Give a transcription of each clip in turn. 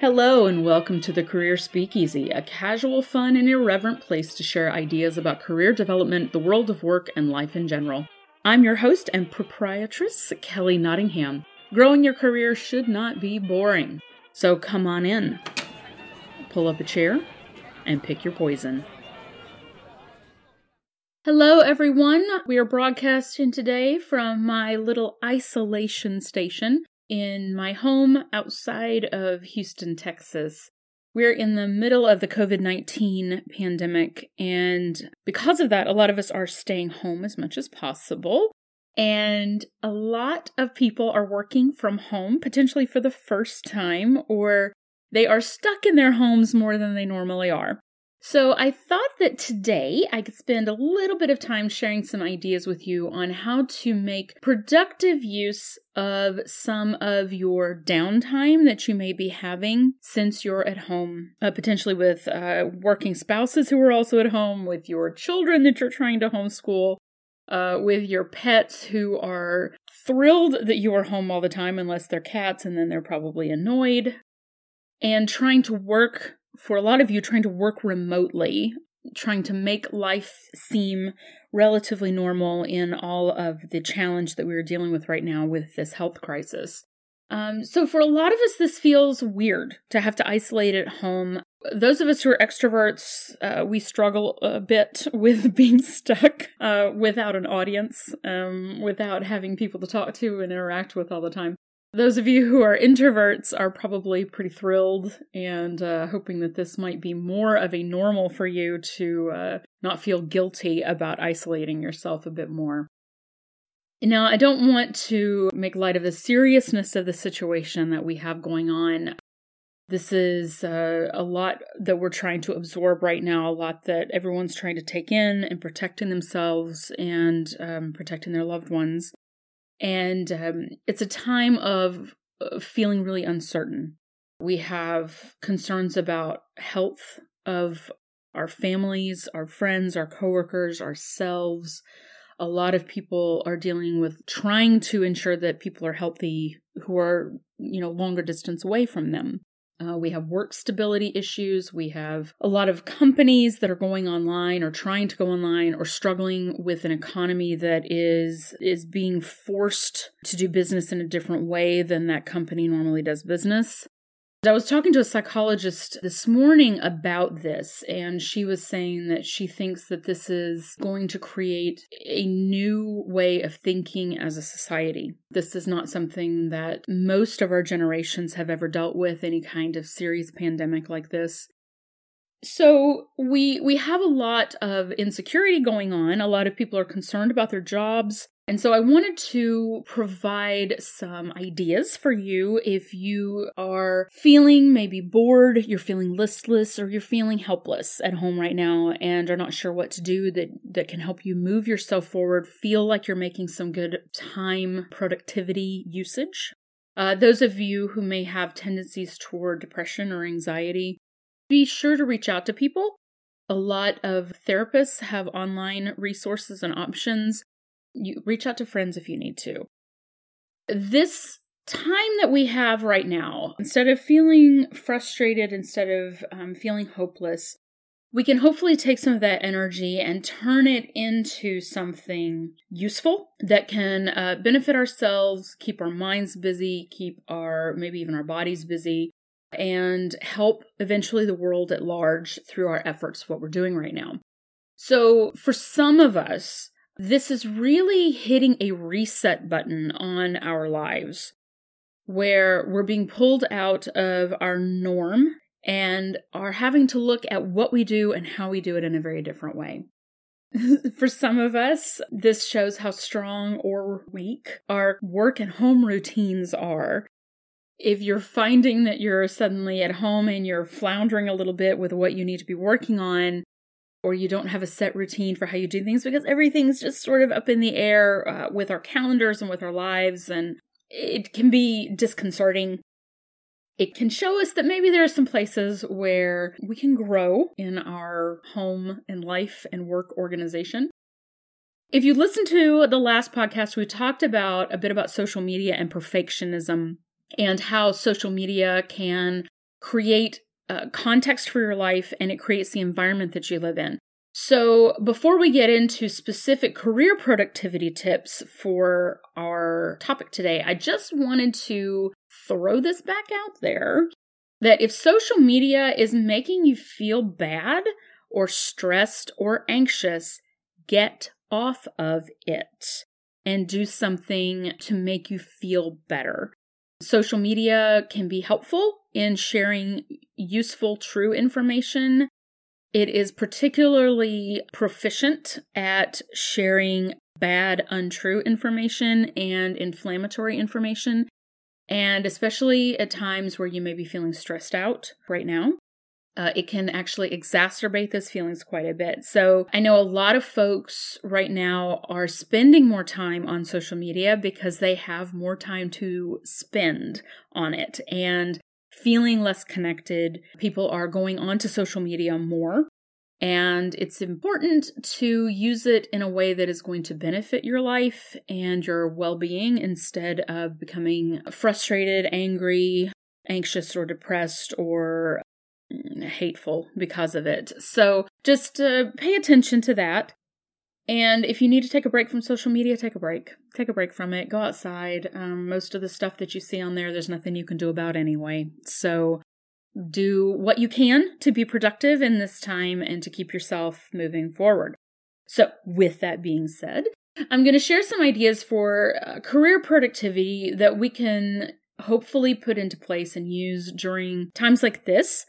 Hello, and welcome to the Career Speakeasy, a casual, fun, and irreverent place to share ideas about career development, the world of work, and life in general. I'm your host and proprietress, Kelly Nottingham. Growing your career should not be boring. So come on in, pull up a chair, and pick your poison. Hello, everyone. We are broadcasting today from my little isolation station in my home outside of Houston, Texas. We're in the middle of the COVID 19 pandemic, and because of that, a lot of us are staying home as much as possible. And a lot of people are working from home, potentially for the first time, or they are stuck in their homes more than they normally are. So I thought that today I could spend a little bit of time sharing some ideas with you on how to make productive use of some of your downtime that you may be having since you're at home, uh, potentially with uh, working spouses who are also at home, with your children that you're trying to homeschool, uh, with your pets who are thrilled that you are home all the time, unless they're cats, and then they're probably annoyed, and trying to work for a lot of you trying to work remotely, trying to make life seem relatively normal in all of the challenge that we're dealing with right now with this health crisis. Um, so, for a lot of us, this feels weird to have to isolate at home. Those of us who are extroverts, uh, we struggle a bit with being stuck uh, without an audience, um, without having people to talk to and interact with all the time. Those of you who are introverts are probably pretty thrilled and uh, hoping that this might be more of a normal for you to uh, not feel guilty about isolating yourself a bit more. Now, I don't want to make light of the seriousness of the situation that we have going on. This is uh, a lot that we're trying to absorb right now, a lot that everyone's trying to take in and protecting themselves and um, protecting their loved ones. And um, it's a time of feeling really uncertain. We have concerns about health of our families, our friends, our coworkers, ourselves. A lot of people are dealing with trying to ensure that people are healthy who are, you know, longer distance away from them. Uh, we have work stability issues. We have a lot of companies that are going online or trying to go online or struggling with an economy that is is being forced to do business in a different way than that company normally does business. I was talking to a psychologist this morning about this, and she was saying that she thinks that this is going to create a new way of thinking as a society. This is not something that most of our generations have ever dealt with, any kind of serious pandemic like this. So we we have a lot of insecurity going on. A lot of people are concerned about their jobs. And so I wanted to provide some ideas for you if you are feeling maybe bored, you're feeling listless, or you're feeling helpless at home right now and are not sure what to do that, that can help you move yourself forward, feel like you're making some good time productivity usage. Uh, those of you who may have tendencies toward depression or anxiety, be sure to reach out to people. A lot of therapists have online resources and options you reach out to friends if you need to. This time that we have right now, instead of feeling frustrated, instead of um, feeling hopeless, we can hopefully take some of that energy and turn it into something useful that can uh, benefit ourselves, keep our minds busy, keep our maybe even our bodies busy, and help eventually the world at large through our efforts, what we're doing right now. So, for some of us, this is really hitting a reset button on our lives where we're being pulled out of our norm and are having to look at what we do and how we do it in a very different way. For some of us, this shows how strong or weak our work and home routines are. If you're finding that you're suddenly at home and you're floundering a little bit with what you need to be working on, or you don't have a set routine for how you do things because everything's just sort of up in the air uh, with our calendars and with our lives, and it can be disconcerting. It can show us that maybe there are some places where we can grow in our home and life and work organization. If you listen to the last podcast, we talked about a bit about social media and perfectionism and how social media can create uh, context for your life and it creates the environment that you live in. So, before we get into specific career productivity tips for our topic today, I just wanted to throw this back out there that if social media is making you feel bad or stressed or anxious, get off of it and do something to make you feel better. Social media can be helpful in sharing useful, true information. It is particularly proficient at sharing bad, untrue information and inflammatory information, and especially at times where you may be feeling stressed out right now uh, it can actually exacerbate those feelings quite a bit. So I know a lot of folks right now are spending more time on social media because they have more time to spend on it and feeling less connected. People are going onto social media more. And it's important to use it in a way that is going to benefit your life and your well being instead of becoming frustrated, angry, anxious, or depressed, or hateful because of it. So just uh, pay attention to that. And if you need to take a break from social media, take a break. Take a break from it. Go outside. Um, most of the stuff that you see on there, there's nothing you can do about anyway. So do what you can to be productive in this time and to keep yourself moving forward. So, with that being said, I'm going to share some ideas for uh, career productivity that we can hopefully put into place and use during times like this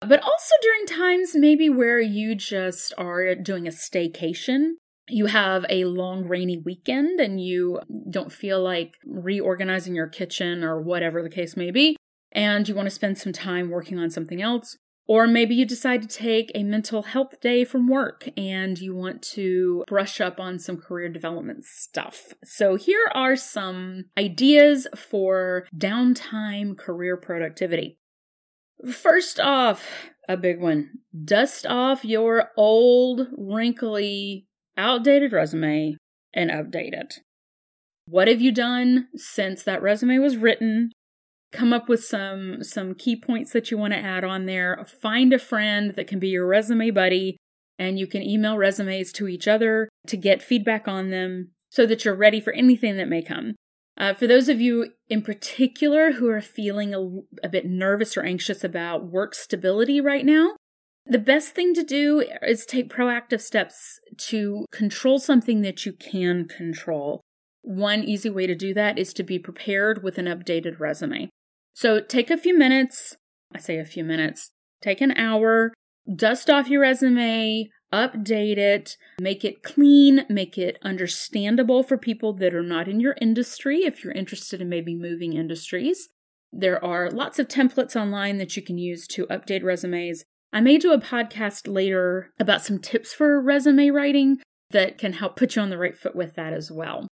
but also during times maybe where you just are doing a staycation. You have a long rainy weekend and you don't feel like reorganizing your kitchen or whatever the case may be, and you want to spend some time working on something else. Or maybe you decide to take a mental health day from work and you want to brush up on some career development stuff. So, here are some ideas for downtime career productivity. First off, a big one dust off your old, wrinkly, outdated resume and update it. What have you done since that resume was written? Come up with some some key points that you want to add on there. Find a friend that can be your resume buddy and you can email resumes to each other to get feedback on them so that you're ready for anything that may come. Uh, for those of you in particular who are feeling a, a bit nervous or anxious about work stability right now, the best thing to do is take proactive steps to control something that you can control. One easy way to do that is to be prepared with an updated resume. So take a few minutes, I say a few minutes, take an hour, dust off your resume, update it, make it clean, make it understandable for people that are not in your industry if you're interested in maybe moving industries. There are lots of templates online that you can use to update resumes. I may do a podcast later about some tips for resume writing that can help put you on the right foot with that as well.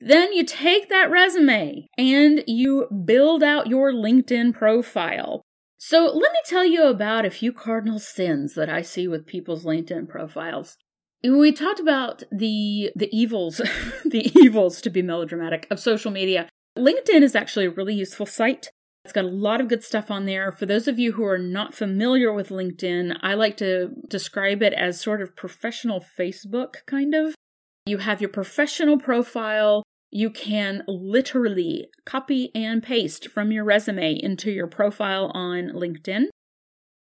Then you take that resume and you build out your LinkedIn profile. So let me tell you about a few cardinal sins that I see with people's LinkedIn profiles. We talked about the the evils, the evils to be melodramatic of social media. LinkedIn is actually a really useful site. It's got a lot of good stuff on there. For those of you who are not familiar with LinkedIn, I like to describe it as sort of professional Facebook kind of. You have your professional profile you can literally copy and paste from your resume into your profile on LinkedIn.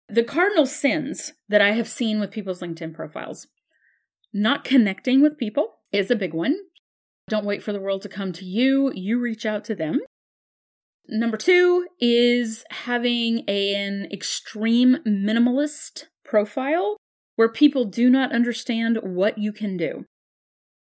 The cardinal sins that I have seen with people's LinkedIn profiles not connecting with people is a big one. Don't wait for the world to come to you, you reach out to them. Number two is having an extreme minimalist profile where people do not understand what you can do.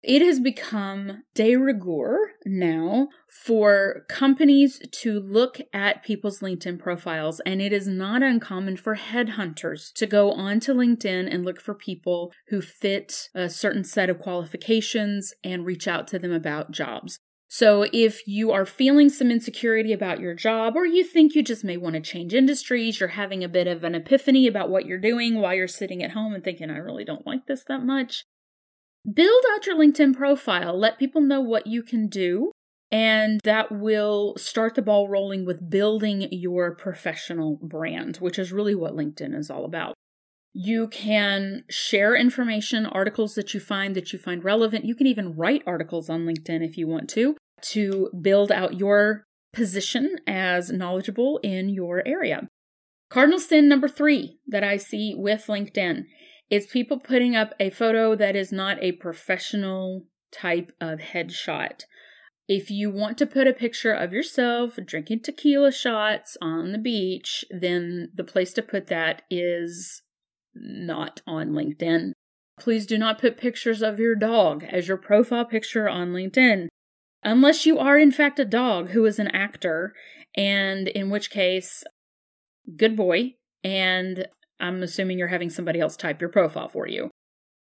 It has become de rigueur now for companies to look at people's LinkedIn profiles, and it is not uncommon for headhunters to go onto LinkedIn and look for people who fit a certain set of qualifications and reach out to them about jobs. So, if you are feeling some insecurity about your job, or you think you just may want to change industries, you're having a bit of an epiphany about what you're doing while you're sitting at home and thinking, I really don't like this that much, Build out your LinkedIn profile. Let people know what you can do. And that will start the ball rolling with building your professional brand, which is really what LinkedIn is all about. You can share information, articles that you find that you find relevant. You can even write articles on LinkedIn if you want to, to build out your position as knowledgeable in your area. Cardinal sin number three that I see with LinkedIn is people putting up a photo that is not a professional type of headshot. If you want to put a picture of yourself drinking tequila shots on the beach, then the place to put that is not on LinkedIn. Please do not put pictures of your dog as your profile picture on LinkedIn. Unless you are, in fact, a dog who is an actor, and in which case, good boy, and I'm assuming you're having somebody else type your profile for you.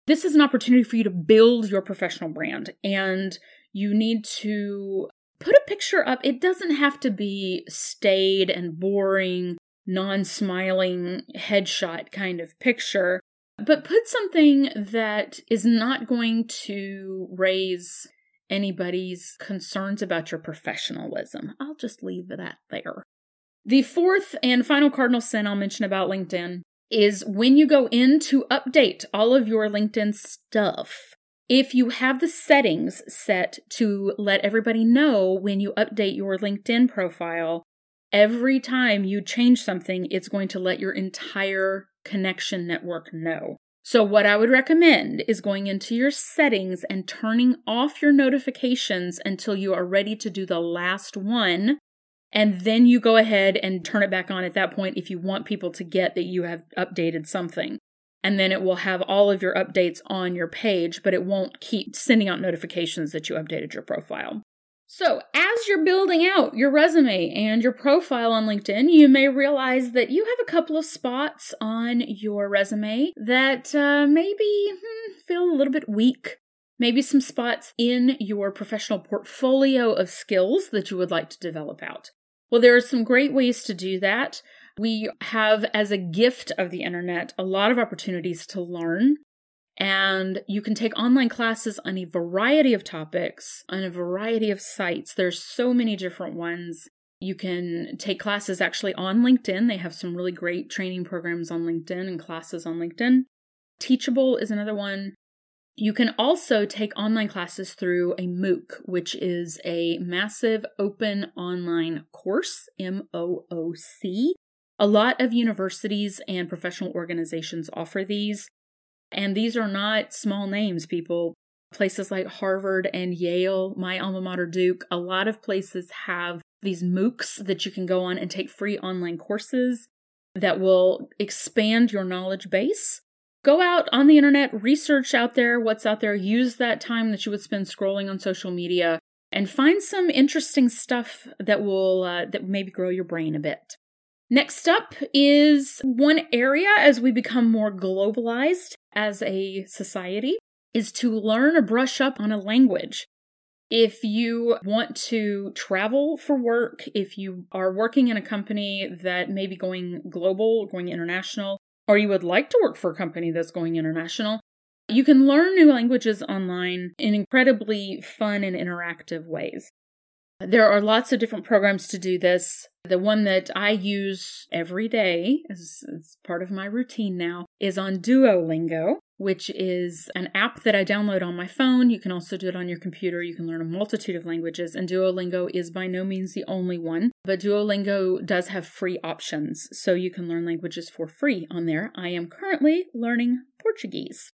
This is an opportunity for you to build your professional brand, and you need to put a picture up. It doesn't have to be staid and boring, non smiling headshot kind of picture, but put something that is not going to raise anybody's concerns about your professionalism. I'll just leave that there. The fourth and final cardinal sin I'll mention about LinkedIn is when you go in to update all of your LinkedIn stuff. If you have the settings set to let everybody know when you update your LinkedIn profile, every time you change something, it's going to let your entire connection network know. So, what I would recommend is going into your settings and turning off your notifications until you are ready to do the last one. And then you go ahead and turn it back on at that point if you want people to get that you have updated something. And then it will have all of your updates on your page, but it won't keep sending out notifications that you updated your profile. So, as you're building out your resume and your profile on LinkedIn, you may realize that you have a couple of spots on your resume that uh, maybe hmm, feel a little bit weak. Maybe some spots in your professional portfolio of skills that you would like to develop out. Well, there are some great ways to do that. We have, as a gift of the internet, a lot of opportunities to learn and you can take online classes on a variety of topics on a variety of sites. There's so many different ones. You can take classes actually on LinkedIn. They have some really great training programs on LinkedIn and classes on LinkedIn. Teachable is another one. You can also take online classes through a MOOC, which is a massive open online course, M O O C. A lot of universities and professional organizations offer these. And these are not small names, people. Places like Harvard and Yale, my alma mater, Duke, a lot of places have these MOOCs that you can go on and take free online courses that will expand your knowledge base. Go out on the internet, research out there what's out there, use that time that you would spend scrolling on social media and find some interesting stuff that will uh, that maybe grow your brain a bit. Next up is one area as we become more globalized as a society is to learn or brush up on a language. If you want to travel for work, if you are working in a company that may be going global, going international, or you would like to work for a company that's going international, you can learn new languages online in incredibly fun and interactive ways. There are lots of different programs to do this. The one that I use every day, as, as part of my routine now, is on Duolingo, which is an app that I download on my phone. You can also do it on your computer. You can learn a multitude of languages, and Duolingo is by no means the only one, but Duolingo does have free options, so you can learn languages for free on there. I am currently learning Portuguese.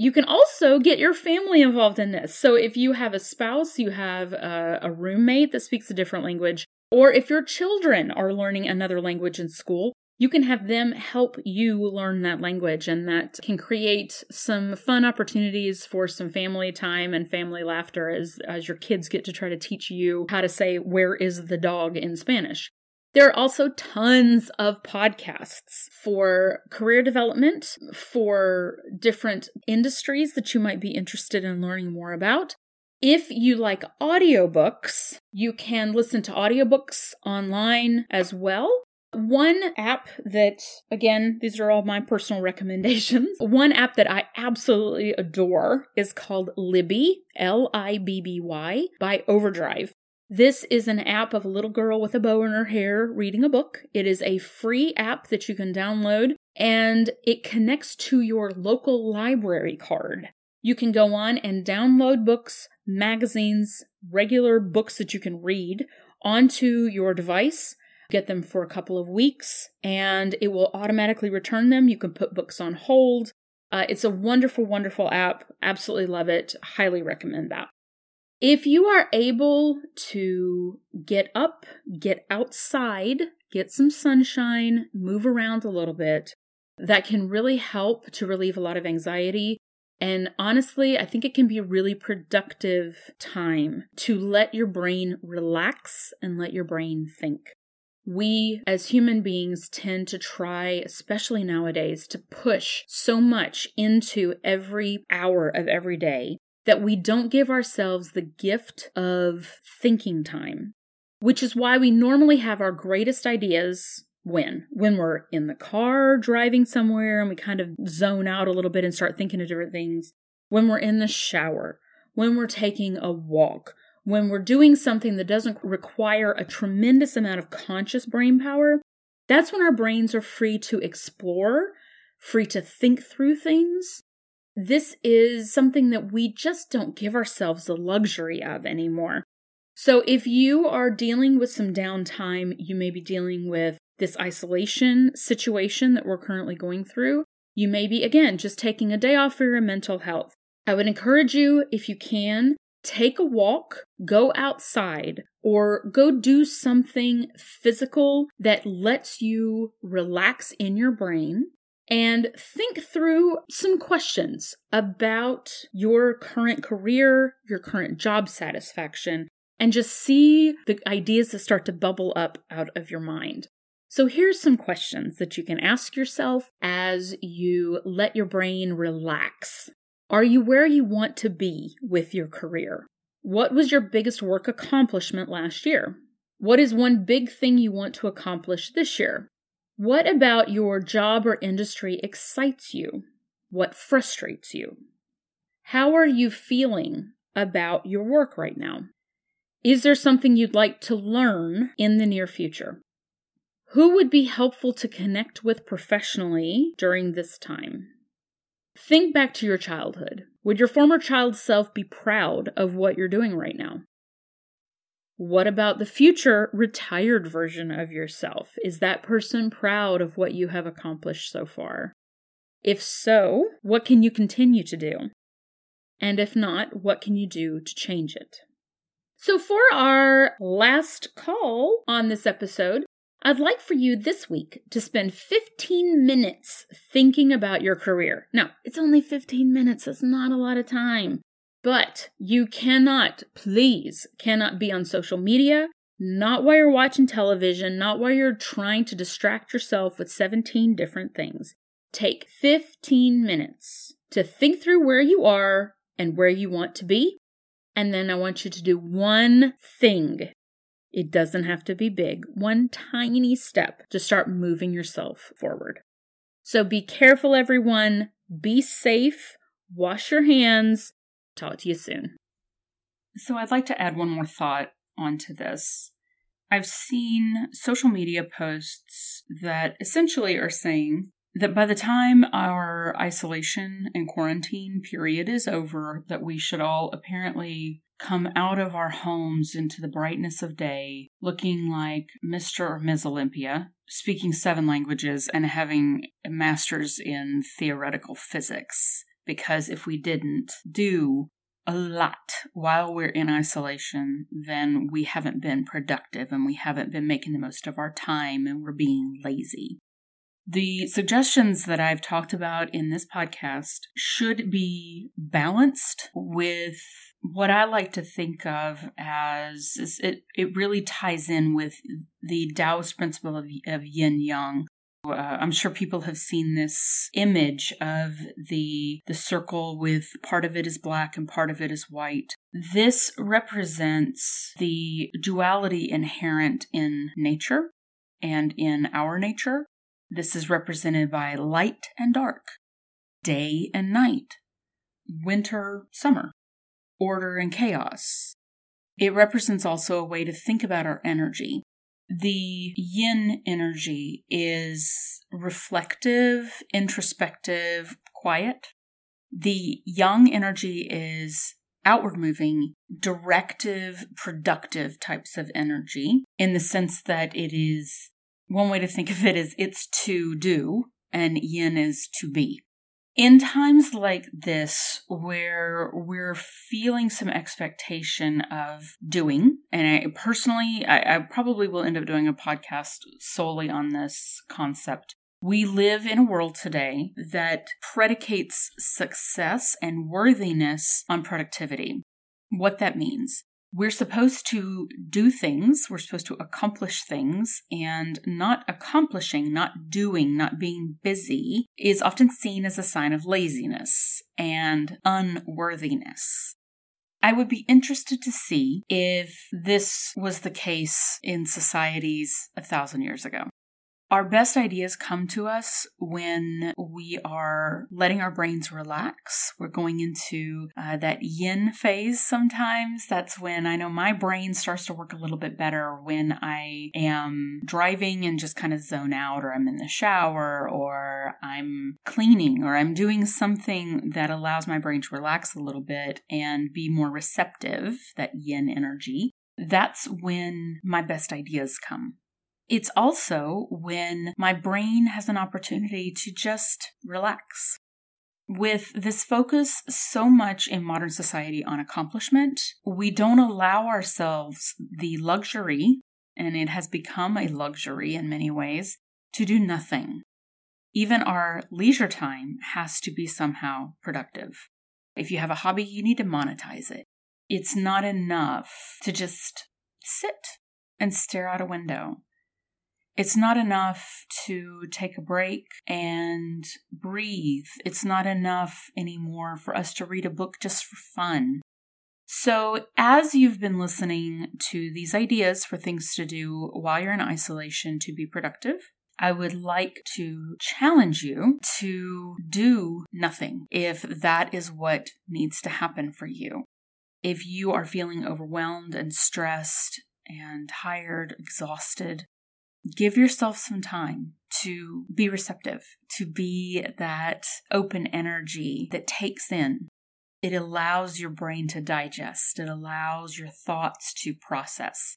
You can also get your family involved in this. So if you have a spouse, you have a, a, roommate that speaks a different language, or if your children are learning another language in school, you can have them help you learn that language, and that can create some fun opportunities for some family time and family laughter as, as your kids get to try to teach you how to say, Where is the dog in Spanish? There are also tons of podcasts for career development, for different industries that you might be interested in learning more about. If you like audiobooks, you can listen to audiobooks online as well. One app that, again, these are all my personal recommendations. One app that I absolutely adore is called Libby, L I B B Y, by Overdrive. This is an app of a little girl with a bow in her hair reading a book. It is a free app that you can download and it connects to your local library card. You can go on and download books, magazines, regular books that you can read onto your device, get them for a couple of weeks, and it will automatically return them. You can put books on hold. Uh, it's a wonderful, wonderful app. Absolutely love it. Highly recommend that. If you are able to get up, get outside, get some sunshine, move around a little bit, that can really help to relieve a lot of anxiety. And honestly, I think it can be a really productive time to let your brain relax and let your brain think. We as human beings tend to try, especially nowadays, to push so much into every hour of every day that we don't give ourselves the gift of thinking time, which is why we normally have our greatest ideas when when we're in the car driving somewhere and we kind of zone out a little bit and start thinking of different things when we're in the shower when we're taking a walk when we're doing something that doesn't require a tremendous amount of conscious brain power that's when our brains are free to explore free to think through things this is something that we just don't give ourselves the luxury of anymore. So, if you are dealing with some downtime, you may be dealing with this isolation situation that we're currently going through. You may be, again, just taking a day off for your mental health. I would encourage you, if you can, take a walk, go outside, or go do something physical that lets you relax in your brain and think through some questions about your current career, your current job satisfaction, and just see the ideas that start to bubble up out of your mind. So, here's some questions that you can ask yourself as you let your brain relax. Are you where you want to be with your career? What was your biggest work accomplishment last year? What is one big thing you want to accomplish this year? What about your job or industry excites you? What frustrates you? How are you feeling about your work right now? Is there something you'd like to learn in the near future? Who would be helpful to connect with professionally during this time? Think back to your childhood. Would your former child self be proud of what you're doing right now? What about the future retired version of yourself? Is that person proud of what you have accomplished so far? If so, what can you continue to do? And if not, what can you do to change it? So, for our last call on this episode, I'd like for you this week to spend 15 minutes thinking about your career. Now, it's only 15 minutes, that's not a lot of time. But you cannot, please, cannot be on social media, not while you're watching television, not while you're trying to distract yourself with 17 different things. Take 15 minutes to think through where you are and where you want to be. And then I want you to do one thing. It doesn't have to be big, one tiny step to start moving yourself forward. So be careful, everyone. Be safe. Wash your hands Talk to you soon. So, I'd like to add one more thought onto this. I've seen social media posts that essentially are saying that by the time our isolation and quarantine period is over, that we should all apparently come out of our homes into the brightness of day, looking like Mr. or Ms. Olympia, speaking seven languages, and having a master's in theoretical physics because if we didn't do a lot while we're in isolation, then we haven't been productive and we haven't been making the most of our time and we're being lazy. The suggestions that I've talked about in this podcast should be balanced with what I like to think of as it, it really ties in with the Taoist principle of, of yin yang, uh, I'm sure people have seen this image of the the circle with part of it is black and part of it is white. This represents the duality inherent in nature and in our nature. This is represented by light and dark, day and night, winter, summer, order and chaos, It represents also a way to think about our energy. The yin energy is reflective, introspective, quiet. The yang energy is outward moving, directive, productive types of energy in the sense that it is one way to think of it is it's to do and yin is to be. In times like this, where we're feeling some expectation of doing, and I personally, I, I probably will end up doing a podcast solely on this concept we live in a world today that predicates success and worthiness on productivity. What that means. We're supposed to do things, we're supposed to accomplish things, and not accomplishing, not doing, not being busy is often seen as a sign of laziness and unworthiness. I would be interested to see if this was the case in societies a thousand years ago. Our best ideas come to us when we are letting our brains relax. We're going into uh, that yin phase sometimes. That's when I know my brain starts to work a little bit better when I am driving and just kind of zone out, or I'm in the shower, or I'm cleaning, or I'm doing something that allows my brain to relax a little bit and be more receptive, that yin energy. That's when my best ideas come. It's also when my brain has an opportunity to just relax. With this focus so much in modern society on accomplishment, we don't allow ourselves the luxury, and it has become a luxury in many ways, to do nothing. Even our leisure time has to be somehow productive. If you have a hobby, you need to monetize it. It's not enough to just sit and stare out a window. It's not enough to take a break and breathe. It's not enough anymore for us to read a book just for fun. So, as you've been listening to these ideas for things to do while you're in isolation to be productive, I would like to challenge you to do nothing if that is what needs to happen for you. If you are feeling overwhelmed and stressed and tired, exhausted, give yourself some time to be receptive, to be that open energy that takes in. It allows your brain to digest, it allows your thoughts to process.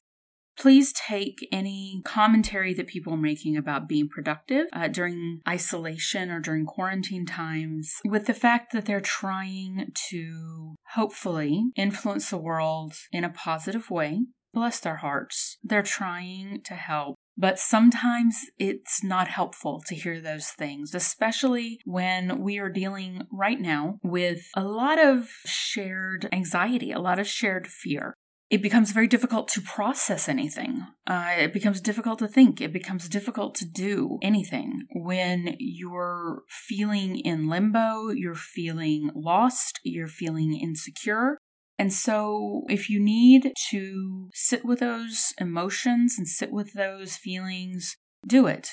Please take any commentary that people are making about being productive uh, during isolation or during quarantine times with the fact that they're trying to hopefully influence the world in a positive way. Bless their hearts. They're trying to help but sometimes it's not helpful to hear those things, especially when we are dealing right now with a lot of shared anxiety, a lot of shared fear. It becomes very difficult to process anything. Uh, it becomes difficult to think. It becomes difficult to do anything when you're feeling in limbo, you're feeling lost, you're feeling insecure. And so, if you need to sit with those emotions and sit with those feelings, do it.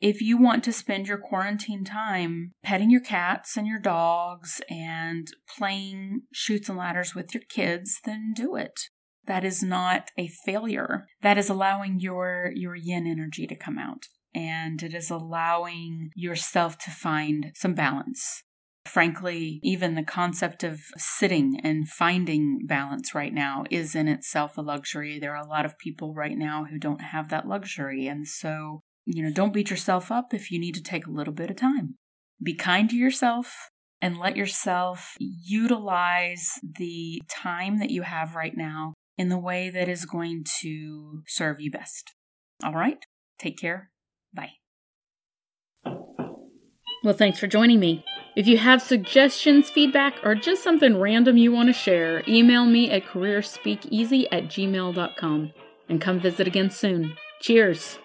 If you want to spend your quarantine time petting your cats and your dogs and playing Chutes and Ladders with your kids, then do it. That is not a failure. That is allowing your, your yin energy to come out. And it is allowing yourself to find some balance Frankly, even the concept of sitting and finding balance right now is in itself a luxury. There are a lot of people right now who don't have that luxury. And so, you know, don't beat yourself up if you need to take a little bit of time. Be kind to yourself and let yourself utilize the time that you have right now in the way that is going to serve you best. All right? Take care. Bye. Well, thanks for joining me. If you have suggestions, feedback, or just something random you want to share, email me at careerspeakeasy at gmail.com and come visit again soon. Cheers!